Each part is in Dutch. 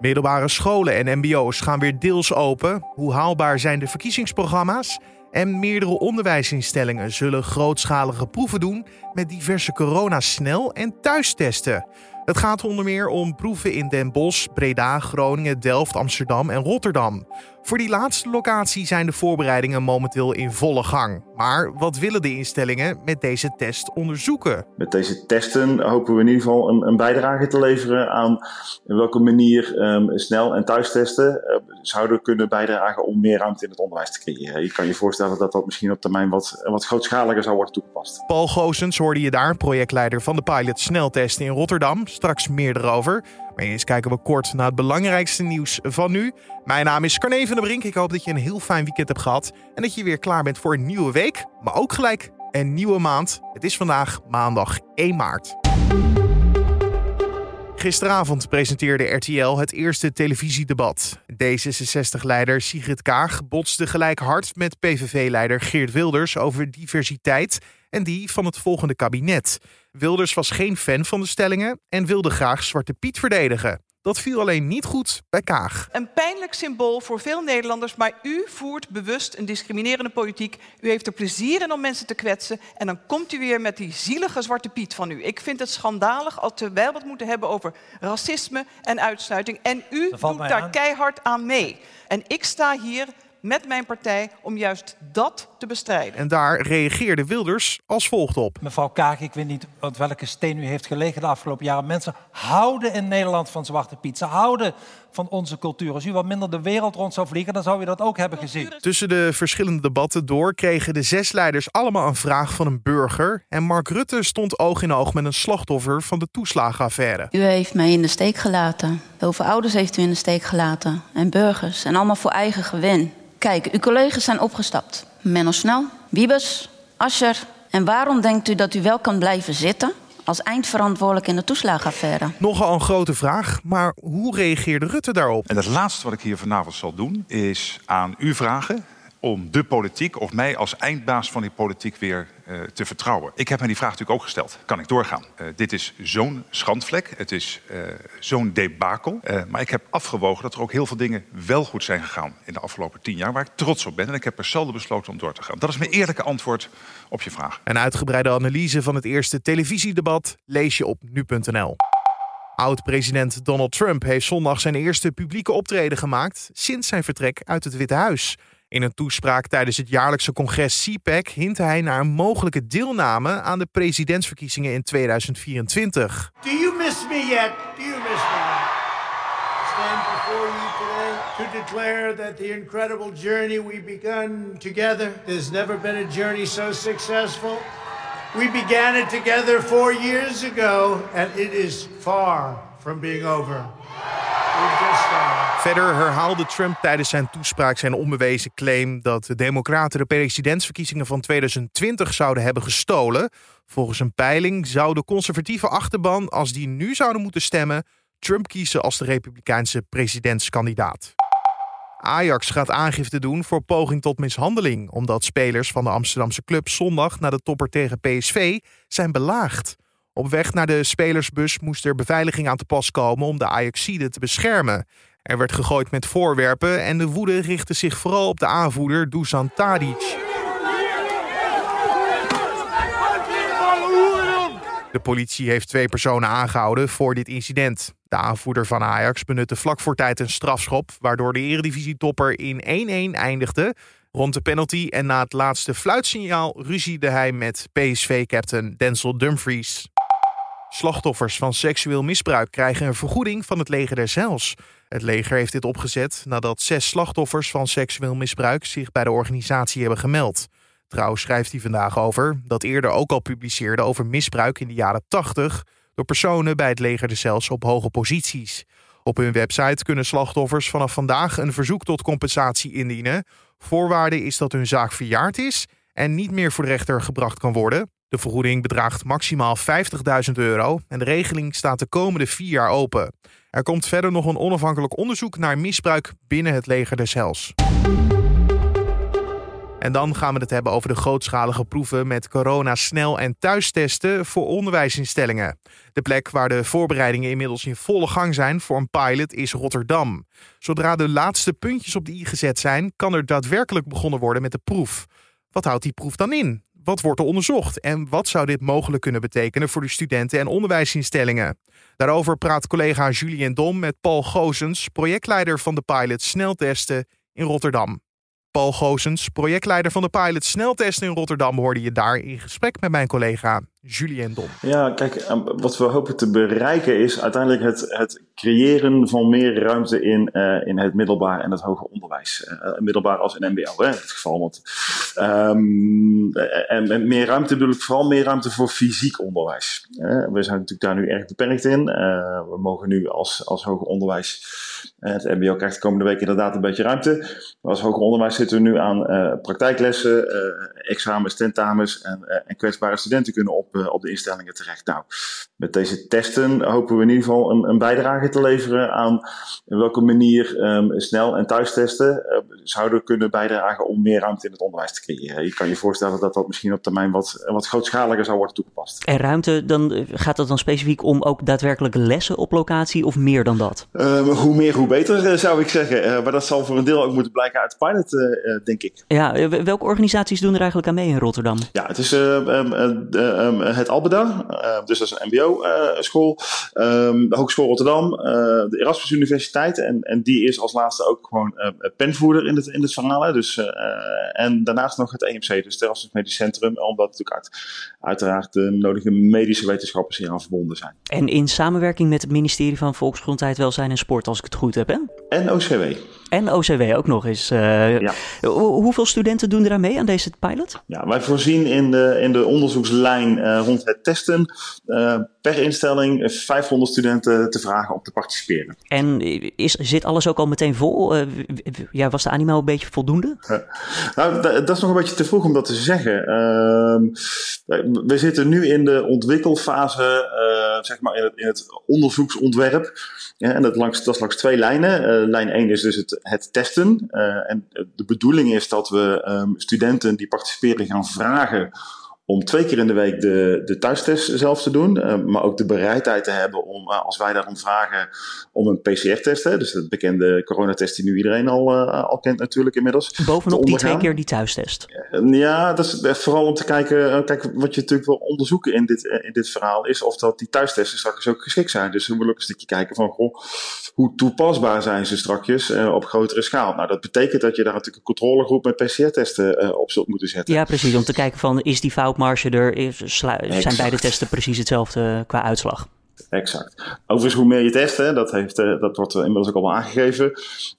Middelbare scholen en MBO's gaan weer deels open. Hoe haalbaar zijn de verkiezingsprogramma's? En meerdere onderwijsinstellingen zullen grootschalige proeven doen met diverse corona-snel- en thuistesten. Het gaat onder meer om proeven in Den Bosch, Breda, Groningen, Delft, Amsterdam en Rotterdam. Voor die laatste locatie zijn de voorbereidingen momenteel in volle gang. Maar wat willen de instellingen met deze test onderzoeken? Met deze testen hopen we in ieder geval een, een bijdrage te leveren aan in welke manier um, snel en thuistesten uh, zouden kunnen bijdragen om meer ruimte in het onderwijs te creëren. Je kan je voorstellen dat dat misschien op termijn wat, wat grootschaliger zou worden toegepast. Paul Goosens hoorde je daar, projectleider van de pilot sneltesten in Rotterdam. Straks meer erover. Maar eens kijken we kort naar het belangrijkste nieuws van nu. Mijn naam is Carne van der Brink. Ik hoop dat je een heel fijn weekend hebt gehad. En dat je weer klaar bent voor een nieuwe week. Maar ook gelijk een nieuwe maand. Het is vandaag maandag 1 maart. Gisteravond presenteerde RTL het eerste televisiedebat. D66-leider Sigrid Kaag botste gelijk hard met PVV-leider Geert Wilders over diversiteit en die van het volgende kabinet. Wilders was geen fan van de stellingen en wilde graag Zwarte Piet verdedigen. Dat viel alleen niet goed bij Kaag. Een pijnlijk symbool voor veel Nederlanders, maar u voert bewust een discriminerende politiek. U heeft er plezier in om mensen te kwetsen en dan komt u weer met die zielige zwarte piet van u. Ik vind het schandalig als terwijl we het moeten hebben over racisme en uitsluiting. En u doet daar keihard aan mee. En ik sta hier met mijn partij om juist dat te bestrijden. En daar reageerde Wilders als volgt op. Mevrouw Kaag, ik weet niet op welke steen u heeft gelegen de afgelopen jaren. Mensen houden in Nederland van Zwarte Piet. Ze houden van onze cultuur. Als u wat minder de wereld rond zou vliegen, dan zou u dat ook hebben gezien. Tussen de verschillende debatten door kregen de zes leiders allemaal een vraag van een burger. En Mark Rutte stond oog in oog met een slachtoffer van de toeslagenaffaire. U heeft mij in de steek gelaten. Hoeveel ouders heeft u in de steek gelaten? En burgers. En allemaal voor eigen gewin. Kijk, uw collega's zijn opgestapt. Menno Snel, Wiebes, Ascher. En waarom denkt u dat u wel kan blijven zitten als eindverantwoordelijk in de toeslagenaffaire? Nogal een grote vraag, maar hoe reageerde Rutte daarop? En het laatste wat ik hier vanavond zal doen, is aan u vragen om de politiek of mij als eindbaas van die politiek weer uh, te vertrouwen. Ik heb mij die vraag natuurlijk ook gesteld. Kan ik doorgaan? Uh, dit is zo'n schandvlek. Het is uh, zo'n debakel. maar ik heb afgewogen dat er ook heel veel dingen wel goed zijn gegaan in de afgelopen tien jaar, waar ik trots op ben. En ik heb er zelden besloten om door te gaan. Dat is mijn eerlijke antwoord op je vraag. Een uitgebreide analyse van het eerste televisiedebat lees je op nu.nl. Oud-president Donald Trump heeft zondag zijn eerste publieke optreden gemaakt sinds zijn vertrek uit het Witte Huis. In een toespraak tijdens het jaarlijkse congres CPAC hintte hij naar een mogelijke deelname aan de presidentsverkiezingen in 2024. Do you miss me yet? Do you miss me yet? Stand before you today to declare that the incredible journey we begun together, there's never been a journey so successful. We began it together four years ago and it is far from being over. Verder herhaalde Trump tijdens zijn toespraak zijn onbewezen claim dat de Democraten de presidentsverkiezingen van 2020 zouden hebben gestolen. Volgens een peiling zou de conservatieve achterban, als die nu zouden moeten stemmen, Trump kiezen als de Republikeinse presidentskandidaat. Ajax gaat aangifte doen voor poging tot mishandeling, omdat spelers van de Amsterdamse club zondag na de topper tegen PSV zijn belaagd. Op weg naar de spelersbus moest er beveiliging aan te pas komen om de Ajaxide te beschermen. Er werd gegooid met voorwerpen en de woede richtte zich vooral op de aanvoerder Dusan Tadic. De politie heeft twee personen aangehouden voor dit incident. De aanvoerder van Ajax benutte vlak voor tijd een strafschop, waardoor de eredivisietopper in 1-1 eindigde. Rond de penalty en na het laatste fluitsignaal ruziede hij met PSV-captain Denzel Dumfries. Slachtoffers van seksueel misbruik krijgen een vergoeding van het leger der Zeils. Het leger heeft dit opgezet nadat zes slachtoffers van seksueel misbruik zich bij de organisatie hebben gemeld. Trouw schrijft hij vandaag over dat eerder ook al publiceerde over misbruik in de jaren 80 door personen bij het leger des Zeils op hoge posities. Op hun website kunnen slachtoffers vanaf vandaag een verzoek tot compensatie indienen. Voorwaarde is dat hun zaak verjaard is en niet meer voor de rechter gebracht kan worden. De vergoeding bedraagt maximaal 50.000 euro en de regeling staat de komende vier jaar open. Er komt verder nog een onafhankelijk onderzoek naar misbruik binnen het leger des Hels. En dan gaan we het hebben over de grootschalige proeven met corona snel en thuistesten voor onderwijsinstellingen. De plek waar de voorbereidingen inmiddels in volle gang zijn voor een pilot is Rotterdam. Zodra de laatste puntjes op de i gezet zijn, kan er daadwerkelijk begonnen worden met de proef. Wat houdt die proef dan in? Wat wordt er onderzocht en wat zou dit mogelijk kunnen betekenen voor de studenten en onderwijsinstellingen? Daarover praat collega Julien Dom met Paul Gozens, projectleider van de pilot sneltesten in Rotterdam. Paul Gozens, projectleider van de pilot sneltesten in Rotterdam, hoorde je daar in gesprek met mijn collega Julien Dom. Ja, kijk, ehm, wat we hopen te bereiken is uiteindelijk het, het creëren van meer ruimte in, uh, in het middelbaar en het hoger onderwijs. Uh, middelbaar als in MBO, hè, in dit geval. Want, um, en, en, meer ruimte bedoel ik vooral meer ruimte voor fysiek onderwijs. we zijn natuurlijk daar nu erg beperkt in. We mogen nu als, als hoger onderwijs, het MBO krijgt de komende week inderdaad een beetje ruimte. Maar als hoger onderwijs zitten we nu aan praktijklessen, examens, tentamens en, en kwetsbare studenten kunnen op op, op de instellingen terecht. Nou, met deze testen hopen we in ieder geval een, een bijdrage te leveren aan in welke manier um, snel en thuistesten uh, zouden kunnen bijdragen om meer ruimte in het onderwijs te creëren. Je kan je voorstellen dat dat misschien op termijn wat, wat grootschaliger zou worden toegepast. En ruimte, dan eh, gaat dat dan specifiek om ook daadwerkelijk lessen op locatie of meer dan dat? Uh, hoe meer, hoe beter zou ik zeggen. Uh, maar dat zal voor een deel ook moeten blijken uit de pilot, denk ik. Ja, welke organisaties doen er eigenlijk aan mee in Rotterdam? Ja, het is um, Ehm, het Albeda, ehm, dus dat is een MBO-school. Ehm, de Hogeschool Rotterdam, eh, de Erasmus Universiteit. En, en die is als laatste ook gewoon penvoerder in het, in het verhaal. Hè. Dus, en daarnaast nog het EMC, dus het Erasmus Medisch Centrum. Omdat natuurlijk uit, uiteraard de nodige medische wetenschappers hier aan verbonden zijn. En in samenwerking met het ministerie van Volksgezondheid, Welzijn en Sport, als ik het goed heb, hè? En OCW. En OCW ook nog eens. ja. Hoeveel studenten doen er aan mee aan deze pilot? Ja, wij voorzien in de, in de onderzoekslijn uh, rond het testen uh, per instelling 500 studenten te vragen om te participeren. En is, zit alles ook al meteen vol? Ja, was de animo een beetje voldoende? nou, dat is nog een beetje te vroeg om dat te zeggen. Ehm, we zitten nu in de ontwikkelfase, zeg maar in het, in het onderzoeksontwerp. En dat, langs, dat is langs twee lijnen. lijn 1 is dus het, testen. en de bedoeling is dat we um, studenten die participeren gaan vragen om twee keer in de week de, de thuistest zelf te doen. Uh, maar ook de bereidheid te hebben om, uh, als wij daarom vragen, om een PCR-test. Dus de bekende coronatest die nu iedereen al, uh, al kent natuurlijk inmiddels. Bovenop die twee keer die thuistest? ja, dat is vooral om te kijken, kijk, wat je natuurlijk wil onderzoeken in dit, in dit verhaal, is of dat die thuistesten straks ook geschikt zijn. Dus we willen ook een stukje kijken van, goh, hoe toepasbaar zijn ze strakjes op grotere schaal. Nou, dat betekent dat je daar natuurlijk een controlegroep met PCR-testen op zult moeten zetten. Ja, precies. Om te kijken van, is die fout marge er is, zijn beide testen precies hetzelfde qua uitslag. Exact. Overigens, hoe meer je test, hè, dat, heeft, eh, dat wordt inmiddels ook al aangegeven,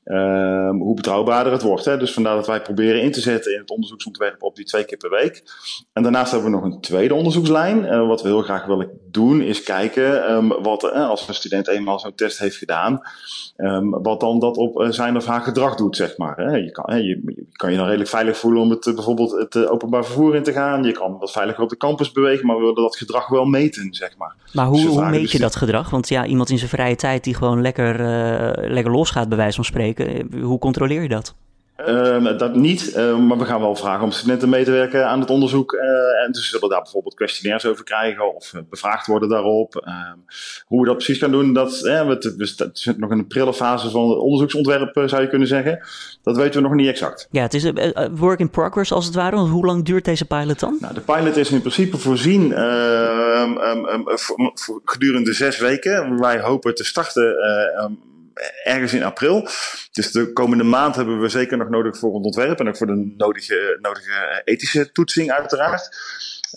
uh, hoe betrouwbaarder het wordt. Hè. Dus vandaar dat wij proberen in te zetten in het onderzoeksontwerp op die twee keer per week. En daarnaast hebben we nog een tweede onderzoekslijn. Uh, wat we heel graag willen doen, is kijken um, wat, uh, als een student eenmaal zo'n test heeft gedaan, um, wat dan dat op zijn of haar gedrag doet, zeg maar. Hè. Je, kan, je, je, kan je dan redelijk veilig voelen om het, bijvoorbeeld het openbaar vervoer in te gaan. Je kan wat veiliger op de campus bewegen, maar we willen dat gedrag wel meten, zeg maar. Maar hoe, dus hoe meet je dat gedrag? Want ja, iemand in zijn vrije tijd die gewoon lekker, uh, lekker losgaat, bij wijze van spreken. Hoe controleer je dat? Uh, dat niet, uh, maar we gaan wel vragen om studenten mee te werken aan het onderzoek. Uh, en dus zullen daar bijvoorbeeld questionnaires over krijgen of bevraagd worden daarop. Ehm, hoe we dat precies gaan doen, dat, we, we zitten nog in een prille fase van het onderzoeksontwerp, zou je kunnen zeggen. Dat weten we nog niet exact. Ja, het is een work in progress als het ware. Want hoe lang duurt deze pilot dan? Nou, de pilot is in principe voorzien ehm, ehm, voor, voor gedurende zes weken. Wij hopen te starten ergens in april. Dus de komende maand hebben we zeker nog nodig voor het ontwerp en ook voor de nodige, nodige ethische toetsing uiteraard.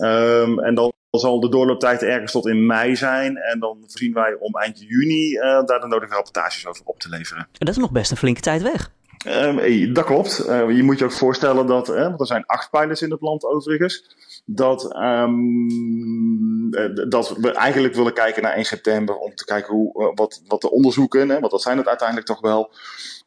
Um, en dan zal de doorlooptijd ergens tot in mei zijn. En dan voorzien wij om eind juni uh, daar de nodige rapportages over op te leveren. En dat is nog best een flinke tijd weg. Um, dat klopt. Uh, je moet je ook voorstellen dat, want er zijn acht pilots in het land overigens. Dat, ehm, dat we eigenlijk willen kijken naar 1 september om te kijken hoe, wat, wat de onderzoeken, hè, want dat zijn het uiteindelijk toch wel,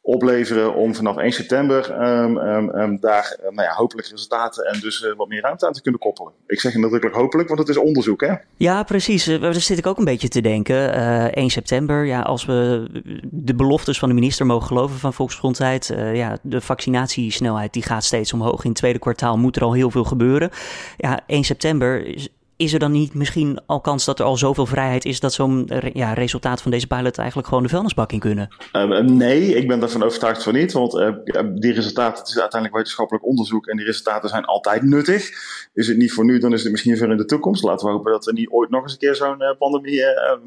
opleveren om vanaf 1 september um, um, daar uh, nou ja, hopelijk resultaten en dus uh, wat meer ruimte aan te kunnen koppelen. Ik zeg nadrukkelijk hopelijk, want het is onderzoek hè? Ja, precies. Uh, daar zit ik ook een beetje te denken. 1 september, ja, als we de beloftes van de minister mogen geloven van Volksgezondheid, ja, de vaccinatiesnelheid die gaat steeds omhoog. In het tweede kwartaal moet er al heel veel gebeuren. Ja, 1 september is er dan niet misschien al kans dat er al zoveel vrijheid is dat zo'n ja, resultaat van deze pilot eigenlijk gewoon de vuilnisbak in kunnen? Uh, nee, ik ben daarvan overtuigd van niet. Want uh, die resultaten, het is uiteindelijk wetenschappelijk onderzoek en die resultaten zijn altijd nuttig. Is het niet voor nu, dan is het misschien voor in de toekomst. Laten we hopen dat we niet ooit nog eens een keer zo'n uh, pandemie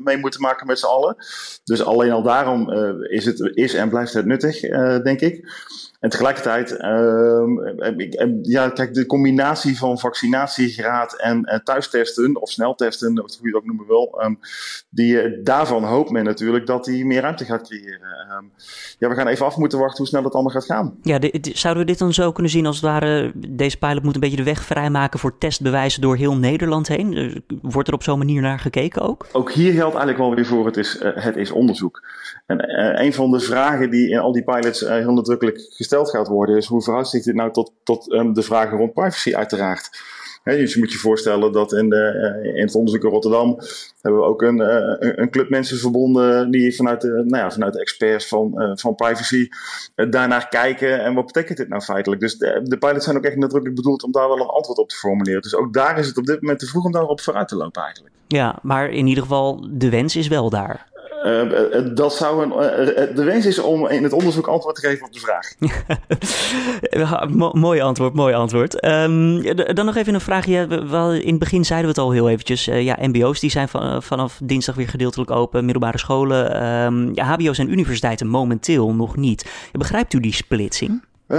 mee moeten maken met z'n allen. Dus alleen al daarom is, het, is en blijft het nuttig, denk ik. En tegelijkertijd, uh, ja, kijk, de combinatie van vaccinatiegraad en, en thuistesten, of sneltesten, of hoe je het ook noemen wil, um, die, eh, daarvan hoopt men natuurlijk dat die meer ruimte gaat creëren. Um, ja, we gaan even af moeten wachten hoe snel dat allemaal gaat gaan. Ja, zouden we dit dan zo kunnen zien als het ware, deze pilot moet een beetje de weg vrijmaken voor testbewijzen door heel Nederland heen? Wordt er op zo'n manier naar gekeken ook? Ook hier geldt eigenlijk wel weer voor, het is, uh, het is onderzoek. En een van de vragen die in al die pilots heel nadrukkelijk gesteld gaat worden, is hoe verhoudt zich dit nou tot, tot um, de vragen rond privacy uiteraard. He, dus je moet je voorstellen dat in, de, uh, in het onderzoek in Rotterdam hebben we ook een, uh, een club mensen verbonden die vanuit de, nou ja, vanuit experts van, uh, van privacy daarnaar kijken en wat betekent dit nou feitelijk. Dus de, de pilots zijn ook echt nadrukkelijk bedoeld om daar wel een antwoord op te formuleren. Dus ook daar is het op dit moment te vroeg om daarop vooruit te lopen eigenlijk. Ja, maar in ieder geval de wens is wel daar. Uh, dat zou een, uh, de wens is om in het onderzoek antwoord te geven op de vraag. Mo mooi antwoord, mooi antwoord. Um, dan nog even een vraag. Ja, in het begin zeiden we het al heel eventjes. ja, mbo's die zijn van, vanaf dinsdag weer gedeeltelijk open. Middelbare scholen. Um, ja, hbo's en universiteiten momenteel nog niet. Begrijpt u die splitsing? Uh,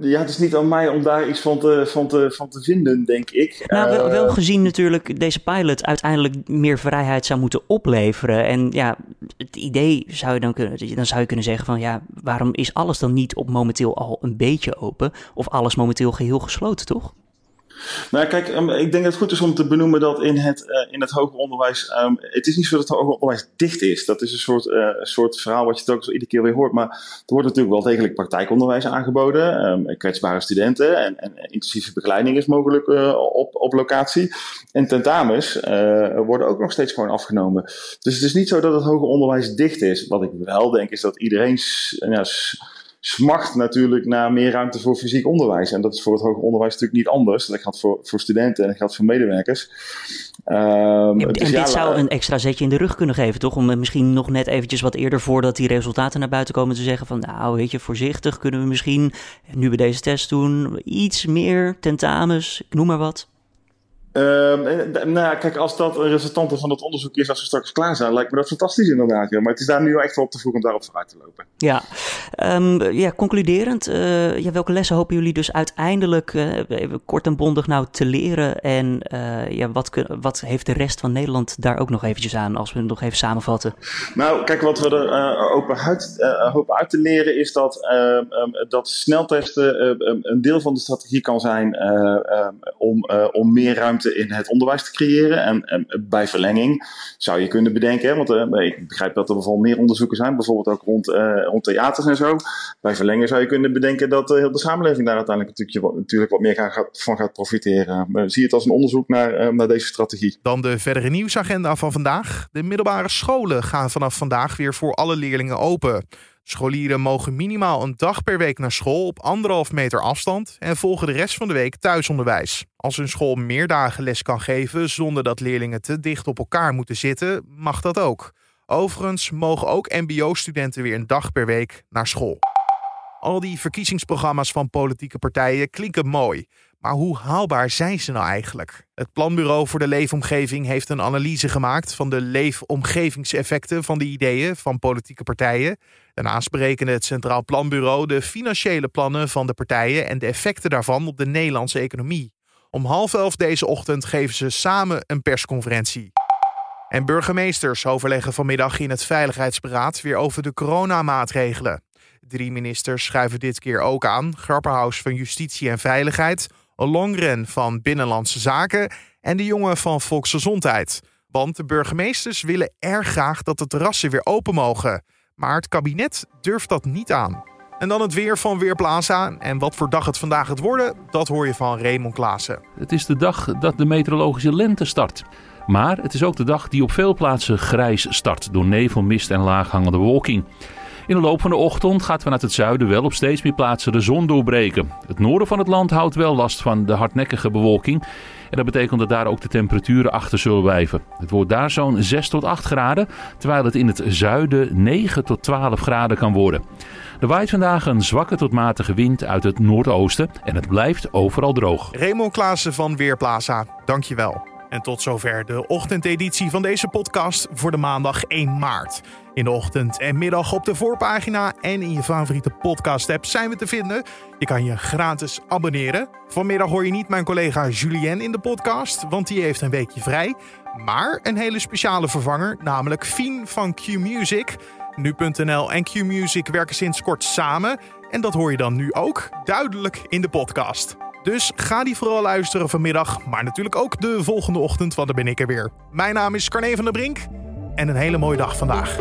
ja, het is niet aan mij om daar iets van te, van te, van te vinden, denk ik. Nou, wel, wel ehm, gezien natuurlijk deze pilot uiteindelijk meer vrijheid zou moeten opleveren. En ja, het idee zou je dan kunnen, dan zou je kunnen zeggen van ja, waarom is alles dan niet op momenteel al een beetje open? Of alles momenteel geheel gesloten, toch? Nou, kijk, um, ik denk dat het goed is om te benoemen dat in het, uh, in het hoger onderwijs. Um, het is niet zo dat het hoger onderwijs dicht is. Dat is een soort, uh, soort verhaal wat je zo iedere keer weer hoort. Maar er wordt natuurlijk wel degelijk praktijkonderwijs aangeboden. Um, kwetsbare studenten en, en, intensieve begeleiding is mogelijk op, op locatie. En tentamens worden ook nog steeds gewoon afgenomen. Dus het is niet zo dat het hoger onderwijs dicht is. Wat ik wel denk is dat iedereen. Ja, smacht natuurlijk naar meer ruimte voor fysiek onderwijs. En dat is voor het hoger onderwijs natuurlijk niet anders. Dat geldt voor, voor studenten en dat geldt voor medewerkers. Um, en, dus ja, dit zou een extra zetje in de rug kunnen geven, toch? Om misschien nog net eventjes wat eerder voordat die resultaten naar buiten komen te zeggen van... nou, weet je, voorzichtig kunnen we misschien, nu we deze test doen, iets meer tentamens, ik noem maar wat. Um, nou kijk, als dat een resultante van het onderzoek is als we straks klaar zijn, lijkt me dat fantastisch inderdaad. Ja. Maar het is daar nu echt wel op te vroeg om daarop vooruit te lopen. Ja, um, ja concluderend, uh, ja, welke lessen hopen jullie dus uiteindelijk uh, kort en bondig nou te leren? En uh, ja, wat, wat heeft de rest van Nederland daar ook nog eventjes aan, als we het nog even samenvatten? Nou, kijk, wat we er open uit, hopen uit te leren is dat, um, dat sneltesten een deel van de strategie kan zijn om, om meer ruimte in het onderwijs te creëren. En, bij verlenging zou je kunnen bedenken, want uh, ik begrijp dat er bijvoorbeeld meer onderzoeken zijn, bijvoorbeeld ook rond, uh, rond theaters en zo. Bij verlenging zou je kunnen bedenken dat uh, heel de samenleving daar uiteindelijk natuurlijk, wat, meer van gaat profiteren. Maar zie het als een onderzoek naar, naar deze strategie. Dan de verdere nieuwsagenda van vandaag. De middelbare scholen gaan vanaf vandaag weer voor alle leerlingen open. Scholieren mogen minimaal een dag per week naar school op anderhalf meter afstand en volgen de rest van de week thuisonderwijs. Als een school meer dagen les kan geven zonder dat leerlingen te dicht op elkaar moeten zitten, mag dat ook. Overigens mogen ook MBO-studenten weer een dag per week naar school. Al die verkiezingsprogramma's van politieke partijen klinken mooi. Maar hoe haalbaar zijn ze nou eigenlijk? Het Planbureau voor de Leefomgeving heeft een analyse gemaakt van de leefomgevingseffecten van de ideeën van politieke partijen. Daarnaast berekende het Centraal Planbureau de financiële plannen van de partijen en de effecten daarvan op de Nederlandse economie. Om half elf deze ochtend geven ze samen een persconferentie. En burgemeesters overleggen vanmiddag in het Veiligheidsberaad weer over de coronamaatregelen. Drie ministers schuiven dit keer ook aan: Grapperhaus van Justitie en Veiligheid, Longren van Binnenlandse Zaken en de jongen van Volksgezondheid. Want de burgemeesters willen erg graag dat de terrassen weer open mogen. Maar het kabinet durft dat niet aan. En dan het weer van Weerplaza. En wat voor dag het vandaag gaat worden, dat hoor je van Raymond Klaassen. Het is de dag dat de meteorologische lente start. Maar het is ook de dag die op veel plaatsen grijs start door nevel, mist en laaghangende bewolking. In de loop van de ochtend gaat vanuit het zuiden wel op steeds meer plaatsen de zon doorbreken. Het noorden van het land houdt wel last van de hardnekkige bewolking. En dat betekent dat daar ook de temperaturen achter zullen blijven. Het wordt daar zo'n 6 tot 8 graden, terwijl het in het zuiden 9 tot 12 graden kan worden. Er waait vandaag een zwakke tot matige wind uit het noordoosten en het blijft overal droog. Raymond Klaassen van Weerplaza, dankjewel. En tot zover de ochtendeditie van deze podcast voor de maandag 1 maart. In de ochtend en middag op de voorpagina en in je favoriete podcast-app zijn we te vinden. Je kan je gratis abonneren. Vanmiddag hoor je niet mijn collega Julien in de podcast, want die heeft een weekje vrij. Maar een hele speciale vervanger, namelijk Fien van Q-Music. Nu.nl en Q-Music werken sinds kort samen. En dat hoor je dan nu ook duidelijk in de podcast. Dus ga die vooral luisteren vanmiddag, maar natuurlijk ook de volgende ochtend, want dan ben ik er weer. Mijn naam is Carne van der Brink en een hele mooie dag vandaag.